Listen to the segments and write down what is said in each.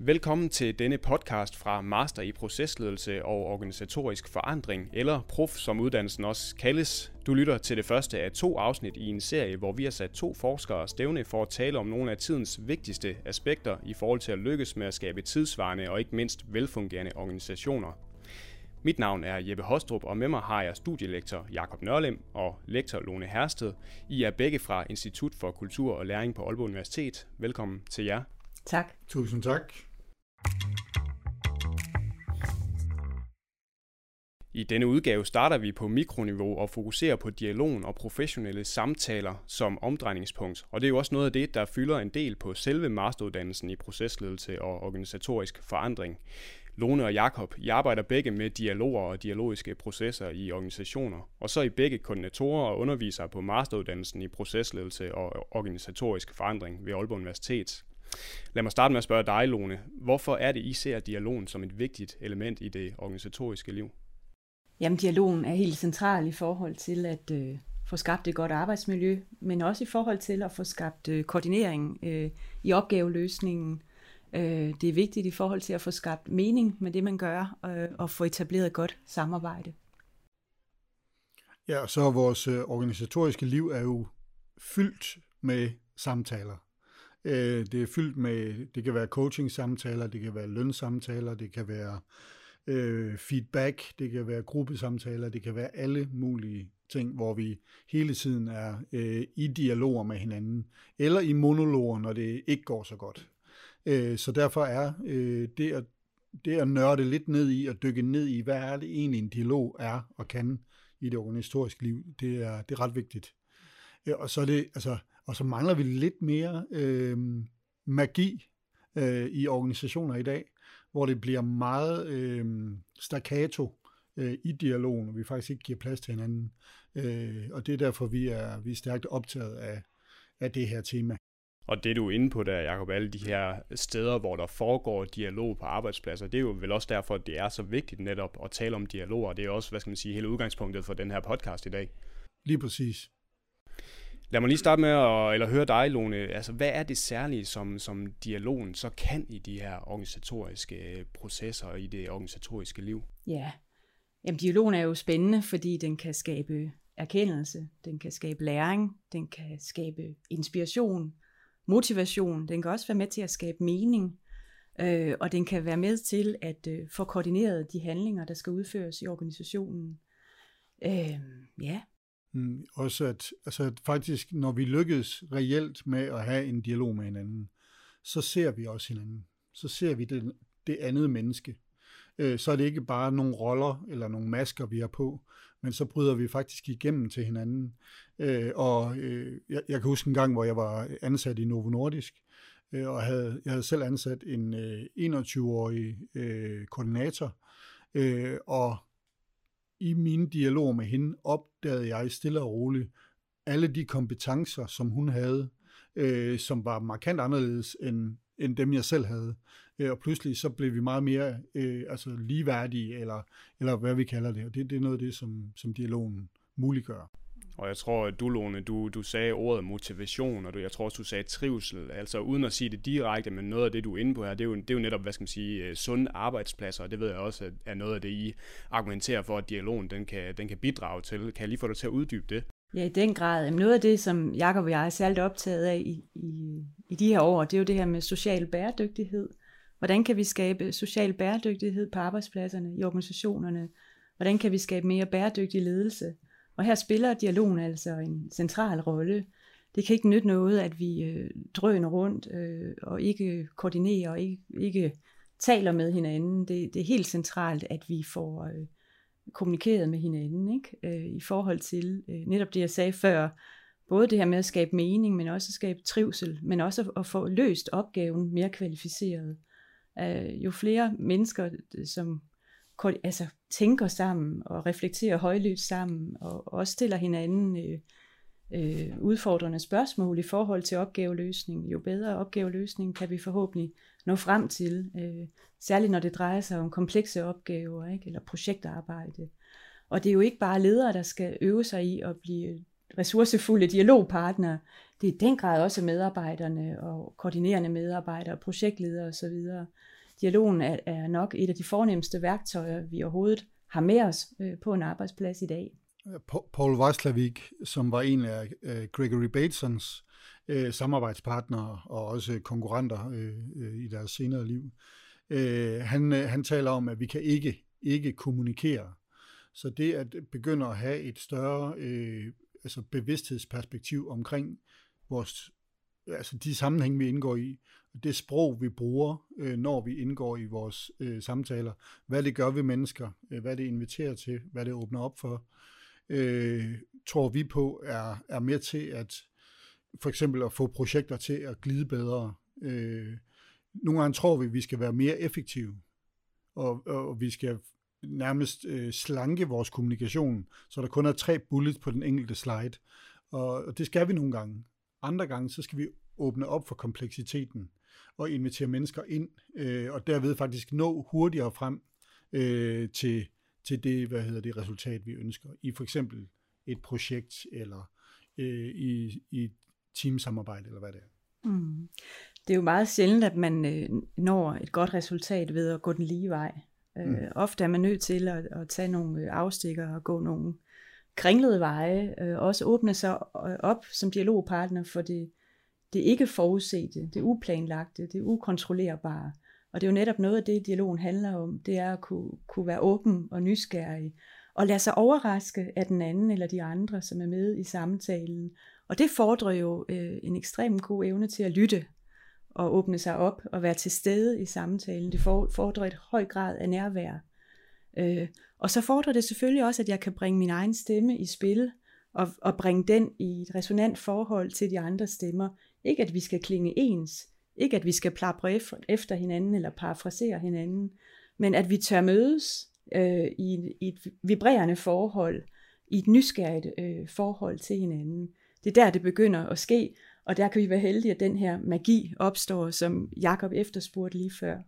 Velkommen til denne podcast fra Master i Procesledelse og Organisatorisk Forandring, eller PROF som uddannelsen også kaldes. Du lytter til det første af to afsnit i en serie, hvor vi har sat to forskere stævne for at tale om nogle af tidens vigtigste aspekter i forhold til at lykkes med at skabe tidsvarende og ikke mindst velfungerende organisationer. Mit navn er Jeppe Hostrup, og med mig har jeg studielektor Jakob Nørlem og lektor Lone Hersted. I er begge fra Institut for Kultur og Læring på Aalborg Universitet. Velkommen til jer. Tak. Tusind tak. I denne udgave starter vi på mikroniveau og fokuserer på dialogen og professionelle samtaler som omdrejningspunkt. Og det er jo også noget af det, der fylder en del på selve masteruddannelsen i procesledelse og organisatorisk forandring. Lone og Jakob, I arbejder begge med dialoger og dialogiske processer i organisationer, og så er I begge koordinatorer og undervisere på masteruddannelsen i procesledelse og organisatorisk forandring ved Aalborg Universitet. Lad mig starte med at spørge dig, Lone. Hvorfor er det, I ser dialogen som et vigtigt element i det organisatoriske liv? Jamen, dialogen er helt central i forhold til at øh, få skabt et godt arbejdsmiljø, men også i forhold til at få skabt øh, koordinering øh, i opgaveløsningen. Øh, det er vigtigt i forhold til at få skabt mening med det, man gør, øh, og få etableret et godt samarbejde. Ja, og så vores øh, organisatoriske liv er jo fyldt med samtaler. Øh, det er fyldt med, det kan være coaching-samtaler, det kan være lønsamtaler, det kan være øh, feedback, det kan være gruppesamtaler, det kan være alle mulige ting, hvor vi hele tiden er øh, i dialoger med hinanden, eller i monologer, når det ikke går så godt. Øh, så derfor er øh, det, at, det at nørde lidt ned i, og dykke ned i, hvad er det egentlig en dialog er og kan i det organisatoriske liv, det er, det er ret vigtigt. Øh, og så er det, altså, og så mangler vi lidt mere øh, magi øh, i organisationer i dag, hvor det bliver meget øh, staccato øh, i dialogen, og vi faktisk ikke giver plads til hinanden. Øh, og det er derfor, vi er, vi er stærkt optaget af, af det her tema. Og det du er inde på der, Jacob, alle de her steder, hvor der foregår dialog på arbejdspladser, det er jo vel også derfor, at det er så vigtigt netop at tale om dialog, og det er også, hvad skal man sige, hele udgangspunktet for den her podcast i dag. Lige præcis. Lad mig lige starte med at eller høre dig, Lone. Altså, hvad er det særlige, som, som dialogen så kan i de her organisatoriske øh, processer og i det organisatoriske liv? Ja, Jamen, dialogen er jo spændende, fordi den kan skabe erkendelse, den kan skabe læring, den kan skabe inspiration, motivation, den kan også være med til at skabe mening, øh, og den kan være med til at øh, få koordineret de handlinger, der skal udføres i organisationen. Øh, ja, Mm, også at, altså at faktisk, når vi lykkes reelt med at have en dialog med hinanden, så ser vi også hinanden. Så ser vi det, det andet menneske. Øh, så er det ikke bare nogle roller eller nogle masker, vi har på, men så bryder vi faktisk igennem til hinanden. Øh, og øh, jeg, jeg kan huske en gang, hvor jeg var ansat i Novo Nordisk, øh, og havde, jeg havde selv ansat en øh, 21-årig øh, koordinator, øh, og i mine dialoger med hende opdagede jeg stille og roligt alle de kompetencer, som hun havde, øh, som var markant anderledes end, end dem, jeg selv havde. Øh, og pludselig så blev vi meget mere øh, altså ligeværdige, eller, eller hvad vi kalder det. Og det, det er noget af det, som, som dialogen muliggør. Og jeg tror, at du, Lone, du, du sagde ordet motivation, og du, jeg tror også, du sagde trivsel. Altså uden at sige det direkte, men noget af det, du er inde på her, det er jo, det er jo netop, hvad skal man sige, øh, sunde arbejdspladser, og det ved jeg også at er noget af det, I argumenterer for, at dialogen den kan, den kan bidrage til. Kan jeg lige få dig til at uddybe det? Ja, i den grad. Noget af det, som Jakob og jeg er særligt optaget af i, i, i de her år, det er jo det her med social bæredygtighed. Hvordan kan vi skabe social bæredygtighed på arbejdspladserne, i organisationerne? Hvordan kan vi skabe mere bæredygtig ledelse? Og her spiller dialogen altså en central rolle. Det kan ikke nytte noget, at vi øh, drøner rundt øh, og ikke koordinerer og ikke, ikke taler med hinanden. Det, det er helt centralt, at vi får øh, kommunikeret med hinanden ikke? Øh, i forhold til øh, netop det, jeg sagde før. Både det her med at skabe mening, men også at skabe trivsel, men også at, at få løst opgaven mere kvalificeret. Øh, jo flere mennesker, som altså, tænker sammen og reflekterer højlydt sammen og også stiller hinanden øh, øh, udfordrende spørgsmål i forhold til opgaveløsning. Jo bedre opgaveløsning kan vi forhåbentlig nå frem til, øh, særligt når det drejer sig om komplekse opgaver ikke? eller projektarbejde. Og det er jo ikke bare ledere, der skal øve sig i at blive ressourcefulde dialogpartnere, det er i den grad også medarbejderne og koordinerende medarbejdere, projektledere osv. Dialogen er, er nok et af de fornemmeste værktøjer, vi overhovedet har med os øh, på en arbejdsplads i dag. Paul Weislavik, som var en af øh, Gregory Batesons øh, samarbejdspartnere og også konkurrenter øh, øh, i deres senere liv, øh, han, øh, han taler om, at vi kan ikke, ikke kommunikere. Så det at begynde at have et større øh, altså bevidsthedsperspektiv omkring vores, altså de sammenhæng, vi indgår i, det sprog, vi bruger, øh, når vi indgår i vores øh, samtaler, hvad det gør ved mennesker, øh, hvad det inviterer til, hvad det åbner op for, øh, tror vi på er, er med til at for eksempel at få projekter til at glide bedre. Øh, nogle gange tror vi, at vi skal være mere effektive, og, og vi skal nærmest øh, slanke vores kommunikation, så der kun er tre bullets på den enkelte slide. Og, og det skal vi nogle gange. Andre gange, så skal vi åbne op for kompleksiteten og invitere mennesker ind, øh, og derved faktisk nå hurtigere frem øh, til, til det, hvad hedder det, resultat, vi ønsker, i for eksempel et projekt, eller øh, i, i teamsamarbejde, eller hvad det er. Mm. Det er jo meget sjældent, at man øh, når et godt resultat ved at gå den lige vej. Øh, mm. Ofte er man nødt til at, at tage nogle øh, afstikker og gå nogle kringlede veje, øh, også åbne sig øh, op som dialogpartner for det, det ikke forudsete, det uplanlagte, det ukontrollerbare. Og det er jo netop noget af det, dialogen handler om, det er at kunne, kunne være åben og nysgerrig, og lade sig overraske af den anden eller de andre, som er med i samtalen. Og det fordrer jo øh, en ekstrem god evne til at lytte og åbne sig op og være til stede i samtalen. Det fordrer et høj grad af nærvær. Øh, og så fordrer det selvfølgelig også, at jeg kan bringe min egen stemme i spil, og, og bringe den i et resonant forhold til de andre stemmer. Ikke at vi skal klinge ens, ikke at vi skal plapre efter hinanden eller parafrasere hinanden, men at vi tør mødes øh, i, i et vibrerende forhold, i et nysgerrigt øh, forhold til hinanden. Det er der, det begynder at ske, og der kan vi være heldige, at den her magi opstår, som Jakob efterspurgte lige før.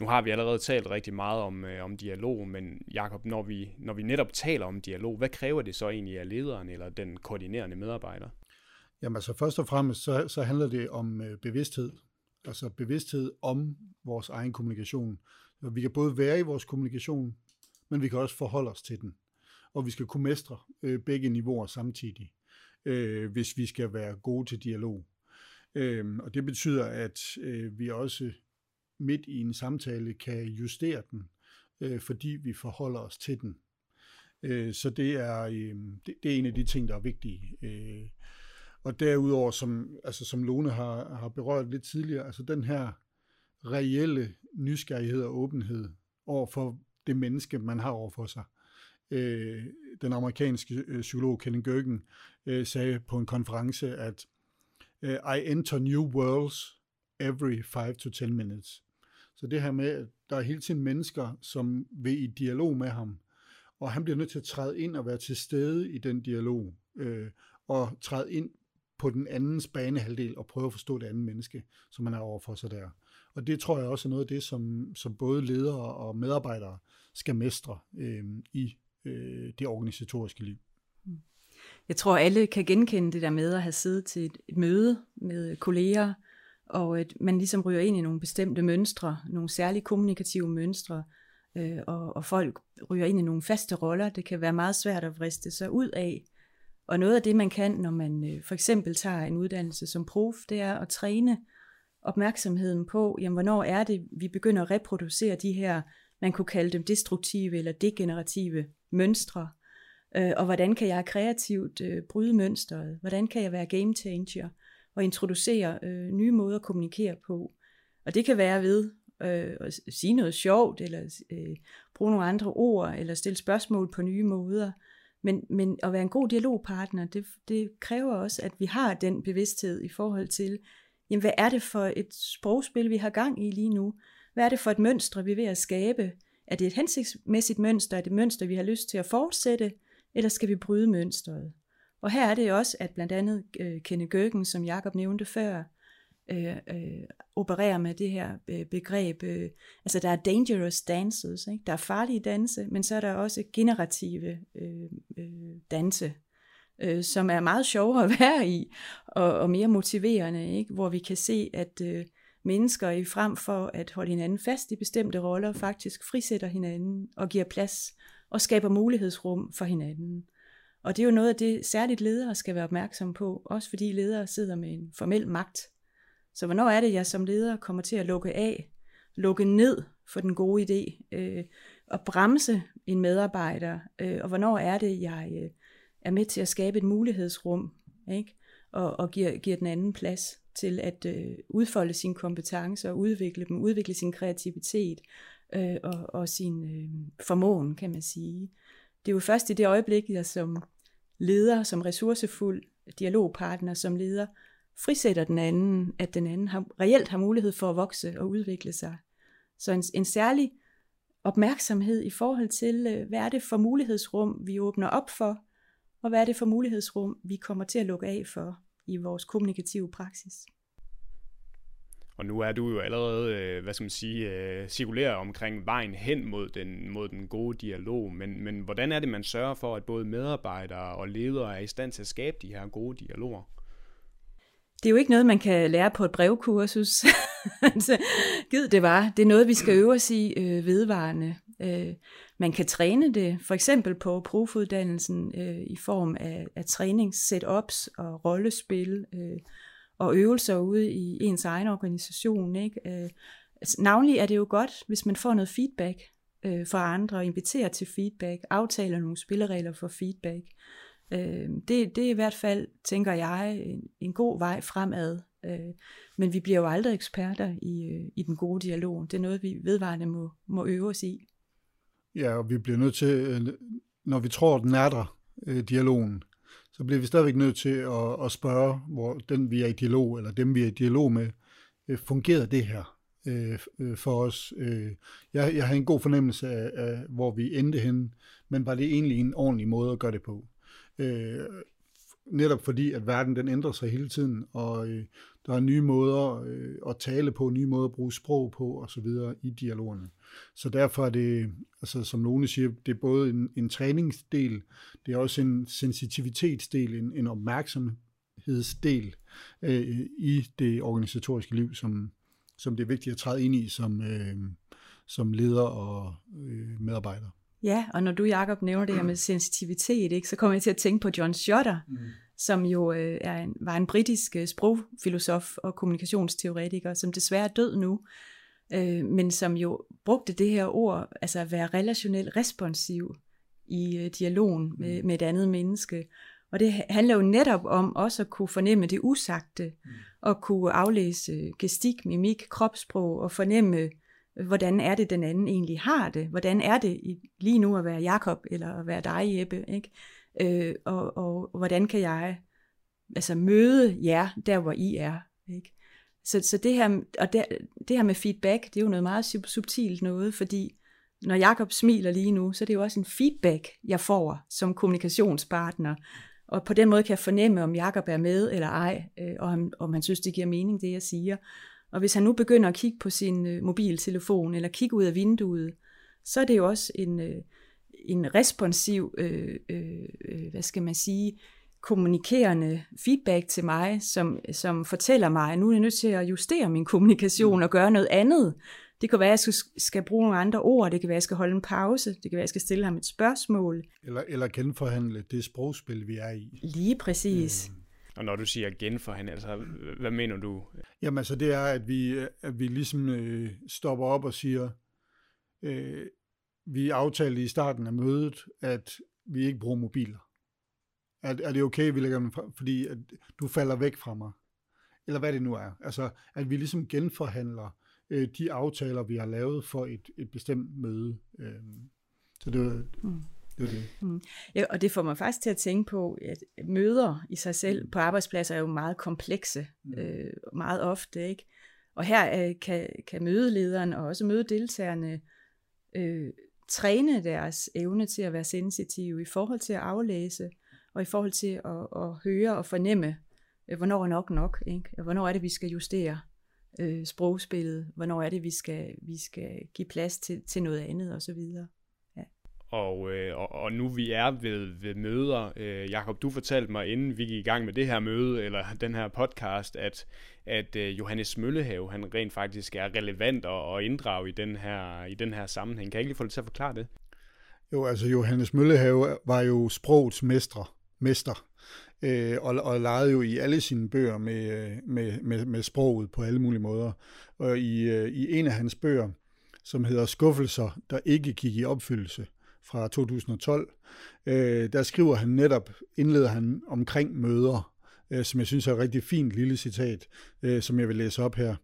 Nu har vi allerede talt rigtig meget om, øh, om dialog, men Jakob, når vi, når vi netop taler om dialog, hvad kræver det så egentlig af lederen eller den koordinerende medarbejder? Jamen altså først og fremmest, så, så handler det om øh, bevidsthed. Altså bevidsthed om vores egen kommunikation. Vi kan både være i vores kommunikation, men vi kan også forholde os til den. Og vi skal kunne mestre øh, begge niveauer samtidig, øh, hvis vi skal være gode til dialog. Øh, og det betyder, at øh, vi også midt i en samtale kan justere den, øh, fordi vi forholder os til den. Øh, så det er, øh, det, det er en af de ting, der er vigtige. Øh, og derudover, som, altså, som Lone har, har berørt lidt tidligere, altså den her reelle nysgerrighed og åbenhed over for det menneske, man har over for sig. Øh, den amerikanske øh, psykolog Kenny Gøgen øh, sagde på en konference, at øh, I enter new worlds every 5 to 10 minutes. Så det her med, at der er hele tiden mennesker, som vil i dialog med ham, og han bliver nødt til at træde ind og være til stede i den dialog, øh, og træde ind på den andens banehalvdel og prøve at forstå det andet menneske, som man er overfor sig der. Og det tror jeg også er noget af det, som, som både ledere og medarbejdere skal mestre øh, i øh, det organisatoriske liv. Jeg tror, alle kan genkende det der med at have siddet til et, et møde med kolleger, og at man ligesom ryger ind i nogle bestemte mønstre, nogle særlige kommunikative mønstre, øh, og, og folk ryger ind i nogle faste roller. Det kan være meget svært at vriste sig ud af. Og noget af det, man kan, når man øh, for eksempel tager en uddannelse som prof, det er at træne opmærksomheden på, jamen, hvornår er det, vi begynder at reproducere de her, man kunne kalde dem destruktive eller degenerative mønstre, øh, og hvordan kan jeg kreativt øh, bryde mønstret, hvordan kan jeg være game changer, og introducere øh, nye måder at kommunikere på. Og det kan være ved øh, at sige noget sjovt, eller øh, bruge nogle andre ord, eller stille spørgsmål på nye måder. Men, men at være en god dialogpartner, det, det kræver også, at vi har den bevidsthed i forhold til, jamen hvad er det for et sprogspil, vi har gang i lige nu? Hvad er det for et mønster, vi er ved at skabe? Er det et hensigtsmæssigt mønster? Er det et mønster, vi har lyst til at fortsætte? Eller skal vi bryde mønstret? Og her er det også, at blandt andet øh, Kenne Gøgen, som Jakob nævnte før, øh, øh, opererer med det her øh, begreb. Øh, altså der er dangerous dances, ikke? der er farlige danse, men så er der også generative øh, øh, danse. øh, som er meget sjovere at være i, og, og mere motiverende, ikke? hvor vi kan se, at øh, mennesker i frem for at holde hinanden fast i bestemte roller, faktisk frisætter hinanden og giver plads og skaber mulighedsrum for hinanden. Og det er jo noget af det, særligt ledere skal være opmærksom på, også fordi ledere sidder med en formel magt. Så hvornår er det, jeg som leder kommer til at lukke af, lukke ned for den gode idé, øh, og bremse en medarbejder, øh, og hvornår er det, jeg øh, er med til at skabe et mulighedsrum, ikke? Og, og giver, giver den anden plads til at øh, udfolde sine kompetencer og udvikle dem, udvikle sin kreativitet øh, og, og sin øh, formåen, kan man sige. Det er jo først i det øjeblik, jeg som leder, som ressourcefuld dialogpartner, som leder, frisætter den anden, at den anden har, reelt har mulighed for at vokse og udvikle sig. Så en, en særlig opmærksomhed i forhold til, øh, hvad er det for mulighedsrum, vi åbner op for, og hvad er det for mulighedsrum, vi kommer til at lukke af for i vores kommunikative praksis. Og nu er du jo allerede, øh, hvad skal man sige, øh, cirkulerer cirkuleret omkring vejen hen mod den, mod den gode dialog, men, men hvordan er det, man sørger for, at både medarbejdere og ledere er i stand til at skabe de her gode dialoger? Det er jo ikke noget, man kan lære på et brevkursus. altså, Gid det var. Det er noget, vi skal øve os i øh, vedvarende. Øh, man kan træne det, for eksempel på profuddannelsen øh, i form af, af træningssetups og rollespil øh, og øvelser ude i ens egen organisation. Ikke? Øh, altså, navnlig er det jo godt, hvis man får noget feedback øh, fra andre og inviterer til feedback, aftaler nogle spilleregler for feedback. Øh, det, det er i hvert fald, tænker jeg, en, en god vej fremad. Øh, men vi bliver jo aldrig eksperter i, øh, i den gode dialog. Det er noget, vi vedvarende må, må øve os i. Ja, og vi bliver nødt til, øh, når vi tror, den er der, øh, dialogen, så bliver vi stadigvæk nødt til at, at spørge, hvor den vi er i dialog, eller dem vi er i dialog med, øh, fungerer det her øh, øh, for os? Jeg, jeg har en god fornemmelse af, af, hvor vi endte hen, men var det egentlig en ordentlig måde at gøre det på? Øh, netop fordi, at verden den ændrer sig hele tiden, og øh, der er nye måder øh, at tale på, nye måder at bruge sprog på, og så videre i dialogerne. Så derfor er det, altså som Lone siger, det er både en, en træningsdel, det er også en sensitivitetsdel, en, en opmærksomhedsdel øh, i det organisatoriske liv, som, som det er vigtigt at træde ind i som, øh, som leder og øh, medarbejder. Ja, og når du, Jacob, nævner det her med sensitivitet, ikke, så kommer jeg til at tænke på John Schotter, mm. som jo øh, er en, var en britisk øh, sprogfilosof og kommunikationsteoretiker, som desværre er død nu, øh, men som jo brugte det her ord, altså at være relationelt responsiv i øh, dialogen med, mm. med et andet menneske. Og det handler jo netop om også at kunne fornemme det usagte, mm. og kunne aflæse gestik, mimik, kropssprog, og fornemme hvordan er det, den anden egentlig har det? Hvordan er det lige nu at være Jakob eller at være dig, Jeppe? Ikke? Øh, og, og, og hvordan kan jeg altså møde jer der, hvor I er? Ikke? Så, så det, her, og det, det her med feedback, det er jo noget meget subtilt noget, fordi når Jakob smiler lige nu, så er det jo også en feedback, jeg får som kommunikationspartner. Og på den måde kan jeg fornemme, om Jakob er med eller ej, øh, og om, om han synes, det giver mening, det jeg siger. Og hvis han nu begynder at kigge på sin øh, mobiltelefon, eller kigge ud af vinduet, så er det jo også en, øh, en responsiv, øh, øh, hvad skal man sige, kommunikerende feedback til mig, som, som fortæller mig, at nu er jeg nødt til at justere min kommunikation og gøre noget andet. Det kan være, at jeg skal bruge nogle andre ord, det kan være, at jeg skal holde en pause, det kan være, at jeg skal stille ham et spørgsmål. Eller, eller genforhandle det sprogspil, vi er i. Lige præcis. Øh. Og når du siger genforhandle, altså, hvad mener du? Jamen altså, det er, at vi, at vi ligesom øh, stopper op og siger, øh, vi aftalte i starten af mødet, at vi ikke bruger mobiler. Er, er det okay, vi lægger dem fra, fordi at du falder væk fra mig? Eller hvad det nu er. Altså, at vi ligesom genforhandler øh, de aftaler, vi har lavet for et, et bestemt møde. Øh, så det var, mm. Det det. Mm. Ja, og det får mig faktisk til at tænke på, at møder i sig selv på arbejdspladser er jo meget komplekse, mm. øh, meget ofte, ikke? Og her øh, kan, kan mødelederen og også mødedeltagerne øh, træne deres evne til at være sensitive i forhold til at aflæse, og i forhold til at, at høre og fornemme, øh, hvornår er nok nok, ikke? Og hvornår er det, vi skal justere øh, sprogspillet, hvornår er det, vi skal, vi skal give plads til, til noget andet osv. Og, øh, og, og nu vi er ved, ved møder, øh, Jakob, du fortalte mig, inden vi gik i gang med det her møde, eller den her podcast, at, at øh, Johannes Møllehave, han rent faktisk er relevant at, at inddrage i den, her, i den her sammenhæng. Kan jeg ikke lige få det til at forklare det? Jo, altså Johannes Møllehave var jo sprogets mestre, mester, øh, og, og legede jo i alle sine bøger med, med, med, med sproget på alle mulige måder. Og i, øh, i en af hans bøger, som hedder Skuffelser, der ikke gik i opfyldelse fra 2012, øh, der skriver han netop, indleder han omkring møder, øh, som jeg synes er et rigtig fint lille citat, øh, som jeg vil læse op her.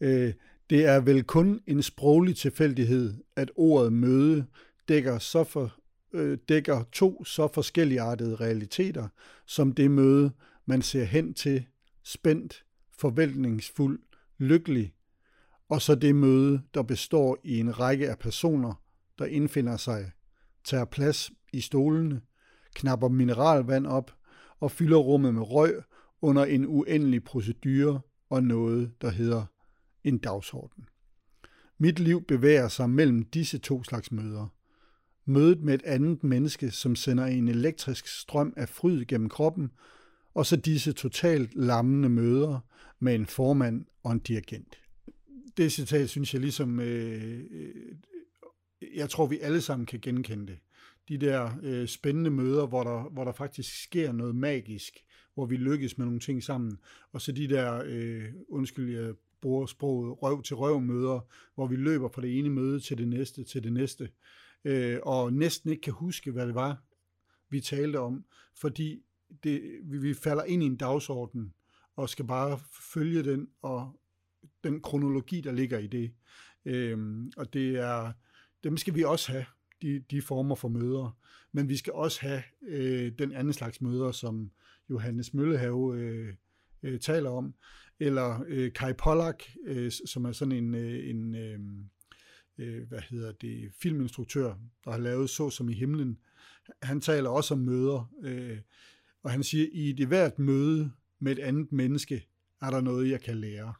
Øh, det er vel kun en sproglig tilfældighed, at ordet møde dækker, så for, øh, dækker to så forskelligartede realiteter, som det møde, man ser hen til, spændt, forventningsfuld, lykkelig, og så det møde, der består i en række af personer, der indfinder sig, tager plads i stolene, knapper mineralvand op og fylder rummet med røg under en uendelig procedure og noget, der hedder en dagsorden. Mit liv bevæger sig mellem disse to slags møder. Mødet med et andet menneske, som sender en elektrisk strøm af fryd gennem kroppen, og så disse totalt lammende møder med en formand og en dirigent. Det citat synes jeg ligesom, øh, øh jeg tror vi alle sammen kan genkende det. De der øh, spændende møder, hvor der, hvor der faktisk sker noget magisk, hvor vi lykkes med nogle ting sammen, og så de der, øh, undskyld, jeg bruger sproget, røv til røv møder, hvor vi løber fra det ene møde til det næste, til det næste, øh, og næsten ikke kan huske, hvad det var, vi talte om, fordi det, vi, vi falder ind i en dagsorden, og skal bare følge den, og den kronologi, der ligger i det. Øh, og det er, dem skal vi også have, de, de former for møder. Men vi skal også have øh, den anden slags møder, som Johannes Møllehave øh, øh, taler om, eller øh, Kai Pollack, øh, som er sådan en, øh, en øh, øh, hvad hedder det, filminstruktør, der har lavet Så som i himlen. Han taler også om møder, øh, og han siger, i det hvert møde med et andet menneske, er der noget, jeg kan lære.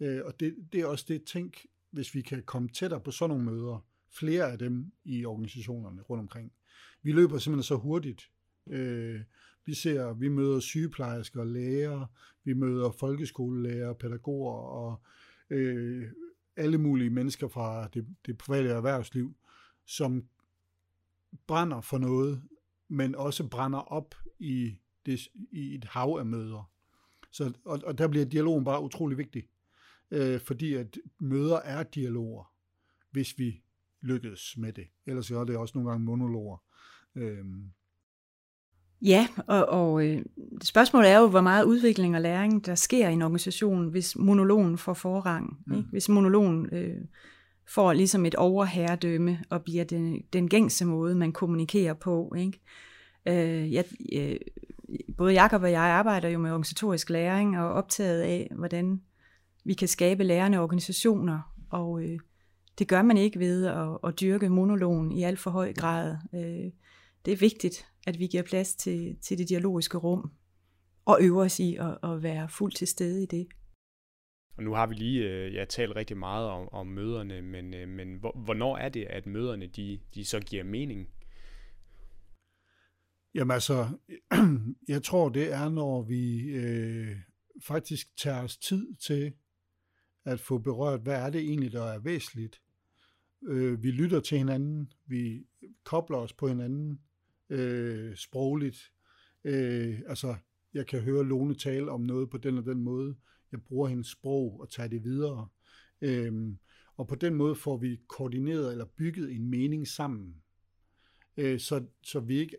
Øh, og det, det er også det, tænk, hvis vi kan komme tættere på sådan nogle møder, flere af dem i organisationerne rundt omkring. Vi løber simpelthen så hurtigt. Øh, vi ser, vi møder sygeplejersker, læger, vi møder folkeskolelærer, pædagoger og øh, alle mulige mennesker fra det, det private erhvervsliv, som brænder for noget, men også brænder op i, det, i et hav af møder. Så, og, og der bliver dialogen bare utrolig vigtig, øh, fordi at møder er dialoger, hvis vi lykkes med det. Ellers er det også nogle gange monologer. Øh, Ja, og, og øh, spørgsmålet er jo, hvor meget udvikling og læring, der sker i en organisation, hvis monologen får forrang. Mm. Ikke? Hvis monologen øh, får ligesom et overherredømme og bliver den, den gængse måde, man kommunikerer på. Ikke? Øh, jeg, øh, både Jakob og jeg arbejder jo med organisatorisk læring og optaget af, hvordan vi kan skabe lærende organisationer, og øh, det gør man ikke ved at, at dyrke monologen i alt for høj grad. Øh, det er vigtigt, at vi giver plads til, til det dialogiske rum, og øver os i at, at være fuldt til stede i det. Og nu har vi lige øh, ja, talt rigtig meget om, om møderne, men, øh, men hvornår er det, at møderne de, de så giver mening? Jamen altså, jeg tror det er, når vi øh, faktisk tager os tid til at få berørt, hvad er det egentlig, der er væsentligt. Øh, vi lytter til hinanden, vi kobler os på hinanden, øh, sprogligt. Øh, altså, jeg kan høre Lone tale om noget på den og den måde. Jeg bruger hendes sprog og tager det videre. Øh, og på den måde får vi koordineret eller bygget en mening sammen. Øh, så, så vi ikke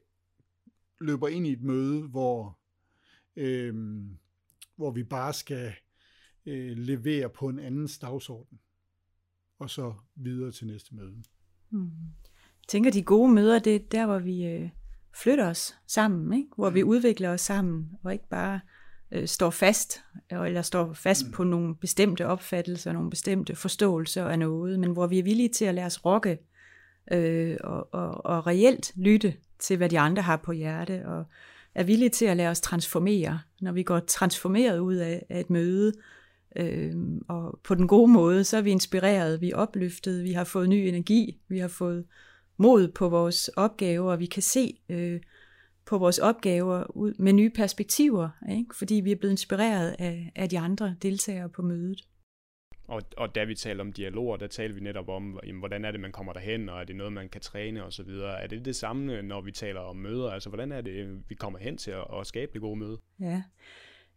løber ind i et møde, hvor, øh, hvor vi bare skal øh, levere på en andens dagsorden, og så videre til næste møde. Mm. Jeg tænker, de gode møder, det er der, hvor vi øh, flytter os sammen, ikke? hvor vi mm. udvikler os sammen, og ikke bare øh, står fast, eller står fast mm. på nogle bestemte opfattelser, nogle bestemte forståelser af noget, men hvor vi er villige til at lade os rokke, øh, og, og, og reelt lytte til, hvad de andre har på hjerte, og er villige til at lade os transformere, når vi går transformeret ud af, af et møde, øh, og på den gode måde, så er vi inspireret, vi er opløftet, vi har fået ny energi, vi har fået mod på vores opgaver, og vi kan se øh, på vores opgaver ud med nye perspektiver, ikke? fordi vi er blevet inspireret af, af de andre deltagere på mødet. Og, og da vi taler om dialoger, der taler vi netop om, jamen, hvordan er det, man kommer derhen, og er det noget, man kan træne osv. Er det det samme, når vi taler om møder? Altså, hvordan er det, vi kommer hen til at, at skabe det gode møde? Ja,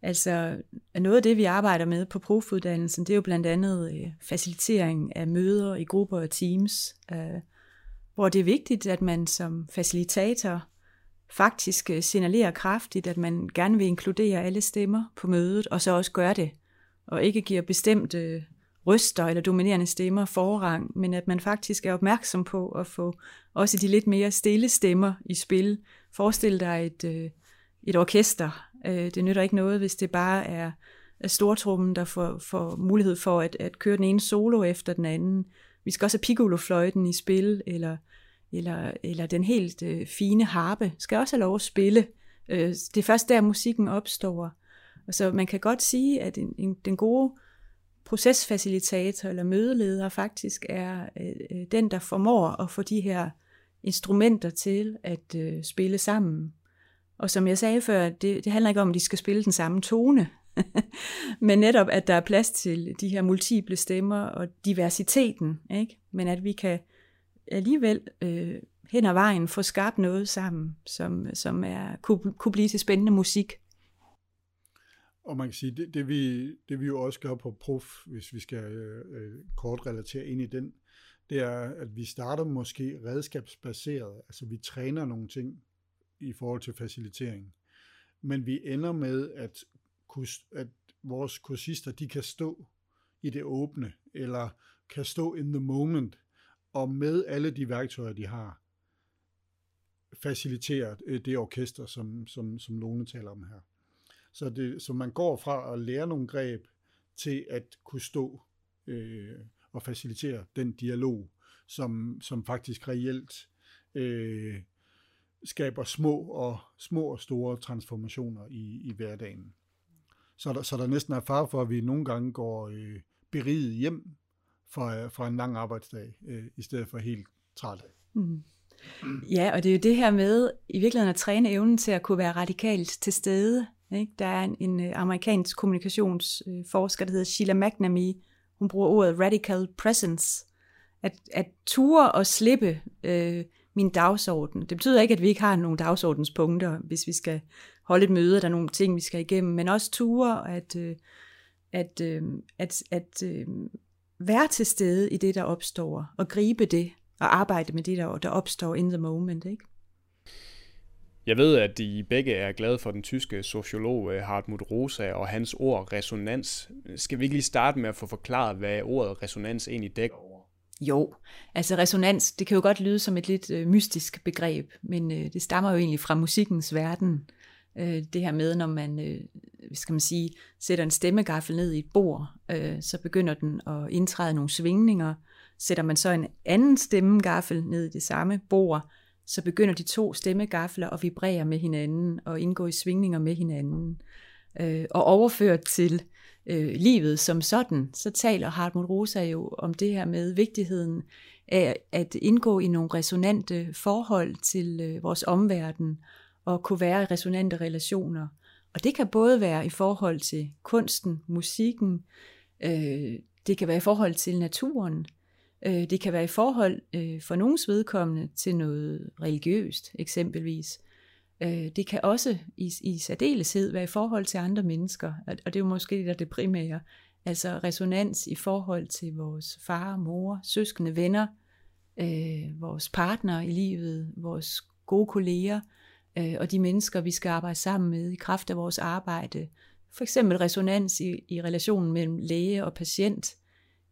altså noget af det, vi arbejder med på profuddannelsen, det er jo blandt andet øh, facilitering af møder i grupper og teams, øh, hvor det er vigtigt, at man som facilitator faktisk øh, signalerer kraftigt, at man gerne vil inkludere alle stemmer på mødet, og så også gør det, og ikke giver bestemte røster eller dominerende stemmer forrang, men at man faktisk er opmærksom på at få også de lidt mere stille stemmer i spil. Forestil dig et, øh, et orkester. Øh, det nytter ikke noget, hvis det bare er stortrummen, der får, får mulighed for at, at køre den ene solo efter den anden. Vi skal også have piccolofløjten i spil, eller, eller, eller den helt øh, fine harpe skal også have lov at spille. Øh, det er først der, musikken opstår. Og så man kan godt sige, at en, en, den gode procesfacilitator eller mødeleder faktisk er øh, øh den, der formår at få de her instrumenter til at øh, spille sammen. Og som jeg sagde før, det, det handler ikke om, at de skal spille den samme tone, men netop, at der er plads til de her multiple stemmer og diversiteten, ikke? men at vi kan alligevel øh, hen ad vejen få skabt noget sammen, som, som er, kunne, kunne blive til spændende musik. Og man kan sige, det, det, vi, det vi jo også gør på Prof, hvis vi skal øh, øh kort relatere ind i den, det er, at vi starter måske redskabsbaseret, altså vi træner nogle ting i forhold til facilitering, men vi ender med, at, at vores kursister, de kan stå i det åbne, eller kan stå in the moment, og med alle de værktøjer, de har, facilitere øh, det orkester, som, som, som Lone taler om her. Så, det, så man går fra at lære nogle greb til at kunne stå øh, og facilitere den dialog, som, som faktisk reelt øh, skaber små og små og store transformationer i, i hverdagen. Så der, så der næsten er far for, at vi nogle gange går øh, beriget hjem fra, fra en lang arbejdsdag, øh, i stedet for helt træt. Mm. Ja, og det er jo det her med i virkeligheden at træne evnen til at kunne være radikalt til stede ikke? Der er en, en øh, amerikansk kommunikationsforsker, der hedder Sheila McNamee. Hun bruger ordet radical presence. At, at ture og slippe øh, min dagsorden. Det betyder ikke, at vi ikke har nogle dagsordenspunkter, hvis vi skal holde et møde, der er nogle ting, vi skal igennem, men også ture at, at, at, at, at være til stede i det, der opstår, og gribe det, og arbejde med det, der, der opstår in the moment. Ikke? Jeg ved, at I begge er glade for den tyske sociolog Hartmut Rosa og hans ord resonans. Skal vi ikke lige starte med at få forklaret, hvad ordet resonans egentlig dækker? Jo, altså resonans, det kan jo godt lyde som et lidt øh, mystisk begreb, men øh, det stammer jo egentlig fra musikkens verden. Øh, det her med, når man, øh, skal man sige, sætter en stemmegaffel ned i et bord, øh, så begynder den at indtræde nogle svingninger. Sætter man så en anden stemmegaffel ned i det samme bord, så begynder de to stemmegafler at vibrere med hinanden og indgå i svingninger med hinanden. Øh, og overført til øh, livet som sådan, så taler Hartmut Rosa jo om det her med vigtigheden af at indgå i nogle resonante forhold til øh, vores omverden og kunne være i resonante relationer. Og det kan både være i forhold til kunsten, musikken, øh, det kan være i forhold til naturen, Øh, det kan være i forhold øh, for nogens vedkommende til noget religiøst eksempelvis. Øh, det kan også i, i særdeleshed være i forhold til andre mennesker, og det er jo måske det, der det primære. Altså resonans i forhold til vores far, mor, søskende, venner, øh, vores partner i livet, vores gode kolleger, øh, og de mennesker, vi skal arbejde sammen med i kraft af vores arbejde. For eksempel resonans i, i relationen mellem læge og patient,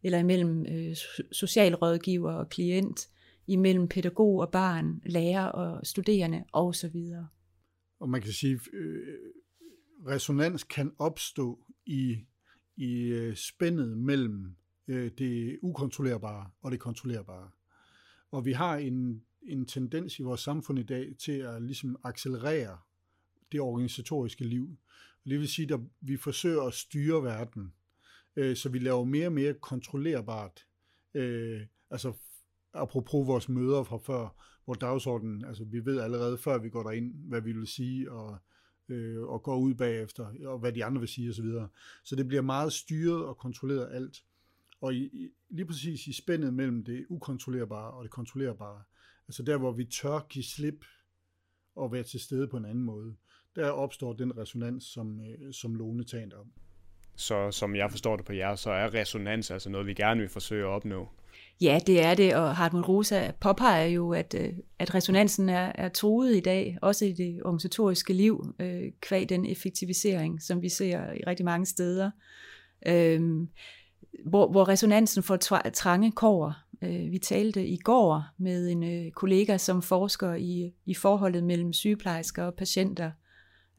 eller imellem øh, socialrådgiver og klient, imellem pædagog og barn, lærer og studerende osv. Og man kan sige, øh, resonans kan opstå i, i øh, spændet mellem øh, det ukontrollerbare og det kontrollerbare. Og vi har en, en tendens i vores samfund i dag til at ligesom accelerere det organisatoriske liv. Det vil sige, at vi forsøger at styre verden øh, så vi laver mere og mere kontrollerbart. Øh, altså apropos vores møder fra før, hvor dagsordenen, altså vi ved allerede før vi går derind, hvad vi vil sige, og, øh, og går ud bagefter, og hvad de andre vil sige osv. Så, videre. så det bliver meget styret og kontrolleret alt. Og i, lige præcis i spændet mellem det ukontrollerbare og det kontrollerbare, altså der hvor vi tør give slip og være til stede på en anden måde, der opstår den resonans, som, øh, som Lone talte om. Så som jeg forstår det på jer, så er resonans altså noget, vi gerne vil forsøge at opnå. Ja, det er det, og Hartmut Rosa påpeger jo, at, øh, at resonansen er, er truet i dag, også i det organisatoriske liv, øh, kvæg den effektivisering, som vi ser i rigtig mange steder, øh, hvor, hvor resonansen får trange kår. Øh, vi talte i går med en øh, kollega, som forsker i, i forholdet mellem sygeplejersker og patienter,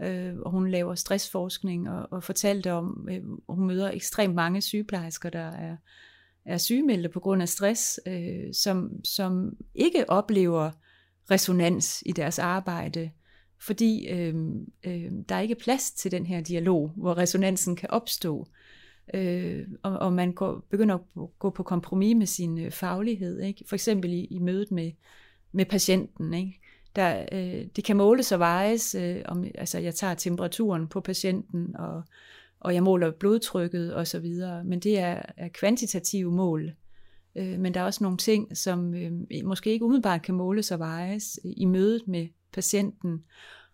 øh, og hun laver stressforskning og, og fortalte om, øh, hun møder ekstremt mange sygeplejersker, der er er sygemeldte på grund af stress, øh, som, som ikke oplever resonans i deres arbejde, fordi øh, øh, der er ikke plads til den her dialog, hvor resonansen kan opstå. Øh, og, og man går, begynder at gå på kompromis med sin øh, faglighed, ikke? for eksempel i, i mødet med, med patienten. Ikke? Der, øh, det kan måles og vejes, øh, om, altså jeg tager temperaturen på patienten, og og jeg måler blodtrykket og så videre, men det er, er kvantitative mål. Øh, men der er også nogle ting, som øh, måske ikke umiddelbart kan måles og vejes øh, i mødet med patienten.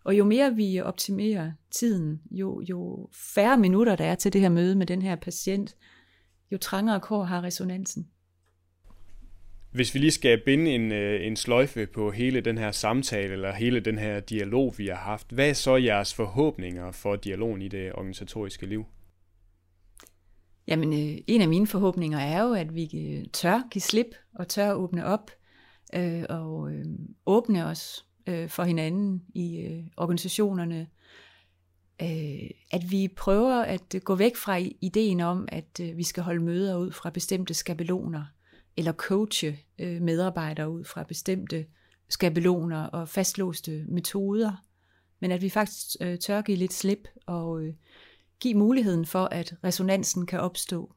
Og jo mere vi optimerer tiden, jo, jo færre minutter der er til det her møde med den her patient, jo trangere kår har resonansen. Hvis vi lige skal binde en, øh, en sløjfe på hele den her samtale, eller hele den her dialog, vi har haft, hvad er så jeres forhåbninger for dialogen i det organisatoriske liv? Jamen, øh, en af mine forhåbninger er jo, at vi øh, tør give slip, og tør åbne op, øh, og øh, åbne os øh, for hinanden i øh, organisationerne. Øh, at vi prøver at gå væk fra ideen om, at øh, vi skal holde møder ud fra bestemte skabeloner, eller coache øh, medarbejdere ud fra bestemte skabeloner og fastlåste metoder, men at vi faktisk øh, tør give lidt slip og øh, give muligheden for, at resonansen kan opstå.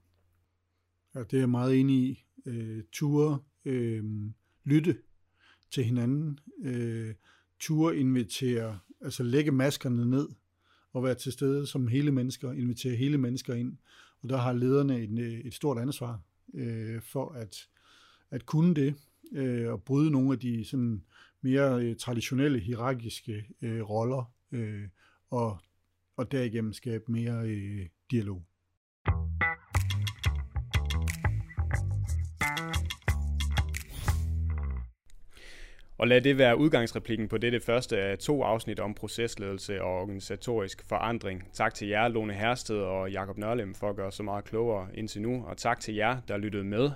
Ja, det er jeg meget enig i. Øh, ture, øh, lytte til hinanden, øh, ture invitere, altså lægge maskerne ned og være til stede som hele mennesker, invitere hele mennesker ind. Og der har lederne et, øh, et stort ansvar øh, for at, at kunne det øh, og bryde nogle af de sådan mere øh, traditionelle hierarkiske øh, roller øh, og, og derigennem skabe mere øh, dialog. Og lad det være udgangsreplikken på dette første af to afsnit om procesledelse og organisatorisk forandring. Tak til jer, Lone Hersted og Jakob Nørlem, for at gøre så meget klogere indtil nu, og tak til jer, der lyttede med.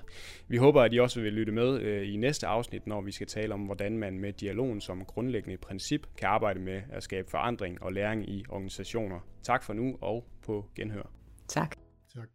Vi håber, at I også vil lytte med øh, i næste afsnit, når vi skal tale om, hvordan man med dialogen som grundlæggende princip kan arbejde med at skabe forandring og læring i organisationer. Tak for nu, og på genhør. Tak. Tak.